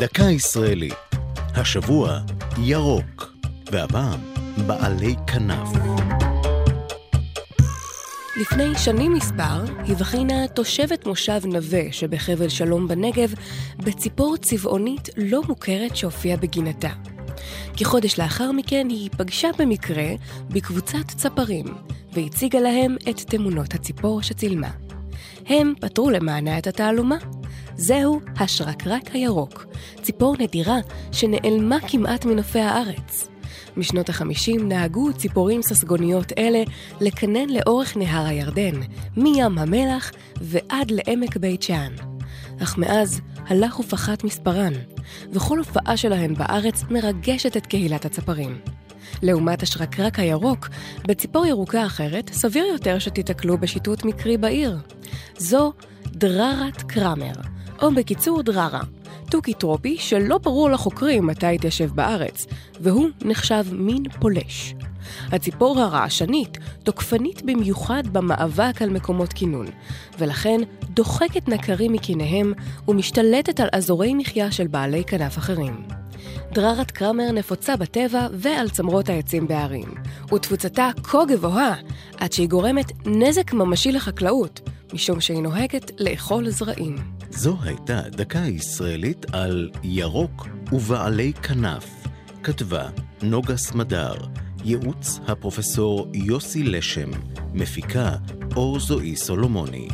דקה ישראלית. השבוע ירוק, והפעם בעלי כנף. לפני שנים מספר הבחינה תושבת מושב נווה שבחבל שלום בנגב בציפור צבעונית לא מוכרת שהופיעה בגינתה. כחודש לאחר מכן היא פגשה במקרה בקבוצת צפרים והציגה להם את תמונות הציפור שצילמה. הם פתרו למענה את התעלומה. זהו השרקרק הירוק, ציפור נדירה שנעלמה כמעט מנופי הארץ. משנות החמישים נהגו ציפורים ססגוניות אלה לקנן לאורך נהר הירדן, מים המלח ועד לעמק בית שאן. אך מאז הלך ופחת מספרן, וכל הופעה שלהן בארץ מרגשת את קהילת הצפרים. לעומת השרקרק הירוק, בציפור ירוקה אחרת סביר יותר שתיתקלו בשיטוט מקרי בעיר. זו דררת קרמר, או בקיצור דררה, תוכי טרופי שלא ברור לחוקרים מתי התיישב בארץ, והוא נחשב מין פולש. הציפור הרעשנית תוקפנית במיוחד במאבק על מקומות כינון, ולכן דוחקת נקרים מקיניהם ומשתלטת על אזורי מחיה של בעלי כנף אחרים. דררת קרמר נפוצה בטבע ועל צמרות העצים בערים, ותפוצתה כה גבוהה עד שהיא גורמת נזק ממשי לחקלאות, משום שהיא נוהגת לאכול זרעים. זו הייתה דקה ישראלית על ירוק ובעלי כנף. כתבה נוגה סמדר, ייעוץ הפרופסור יוסי לשם, מפיקה אור זועי סולומוני.